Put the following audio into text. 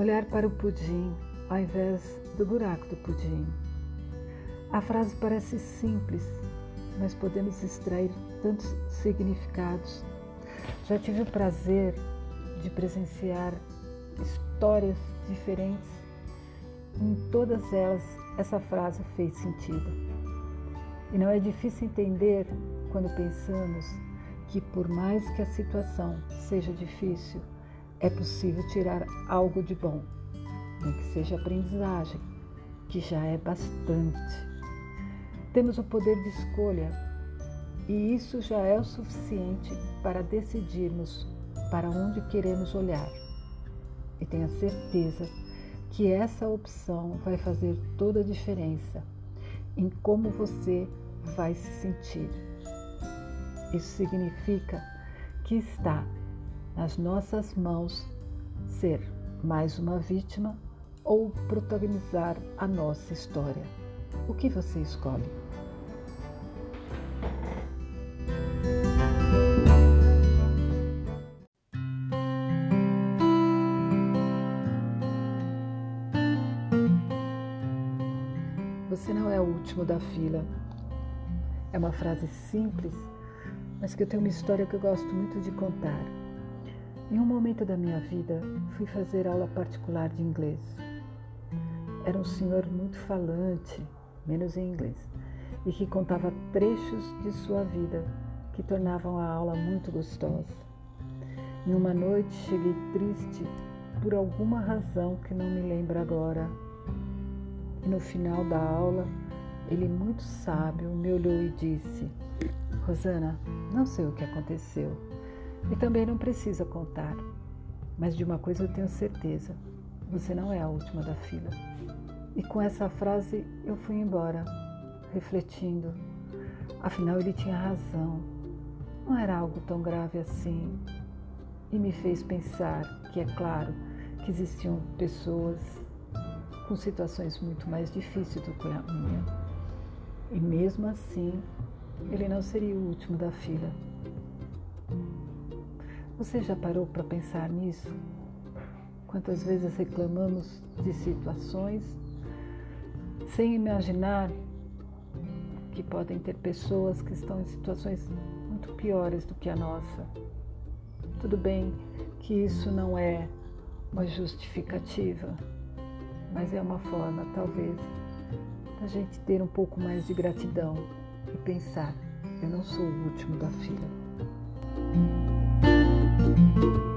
Olhar para o pudim ao invés do buraco do pudim. A frase parece simples, mas podemos extrair tantos significados. Já tive o prazer de presenciar histórias diferentes. Em todas elas, essa frase fez sentido. E não é difícil entender quando pensamos que, por mais que a situação seja difícil, é possível tirar algo de bom, nem que seja aprendizagem, que já é bastante. Temos o poder de escolha e isso já é o suficiente para decidirmos para onde queremos olhar. E tenha certeza que essa opção vai fazer toda a diferença em como você vai se sentir. Isso significa que está nas nossas mãos ser mais uma vítima ou protagonizar a nossa história. O que você escolhe? Você não é o último da fila. É uma frase simples, mas que eu tenho uma história que eu gosto muito de contar. Em um momento da minha vida, fui fazer aula particular de inglês. Era um senhor muito falante, menos em inglês, e que contava trechos de sua vida que tornavam a aula muito gostosa. Em uma noite cheguei triste por alguma razão que não me lembro agora. E no final da aula, ele, muito sábio, me olhou e disse: Rosana, não sei o que aconteceu e também não precisa contar. Mas de uma coisa eu tenho certeza: você não é a última da fila. E com essa frase eu fui embora, refletindo. Afinal, ele tinha razão. Não era algo tão grave assim. E me fez pensar que, é claro, que existiam pessoas com situações muito mais difíceis do que a minha. E mesmo assim, ele não seria o último da fila. Você já parou para pensar nisso? Quantas vezes reclamamos de situações sem imaginar que podem ter pessoas que estão em situações muito piores do que a nossa. Tudo bem que isso não é uma justificativa, mas é uma forma, talvez, da gente ter um pouco mais de gratidão e pensar: eu não sou o último da fila. Thank you.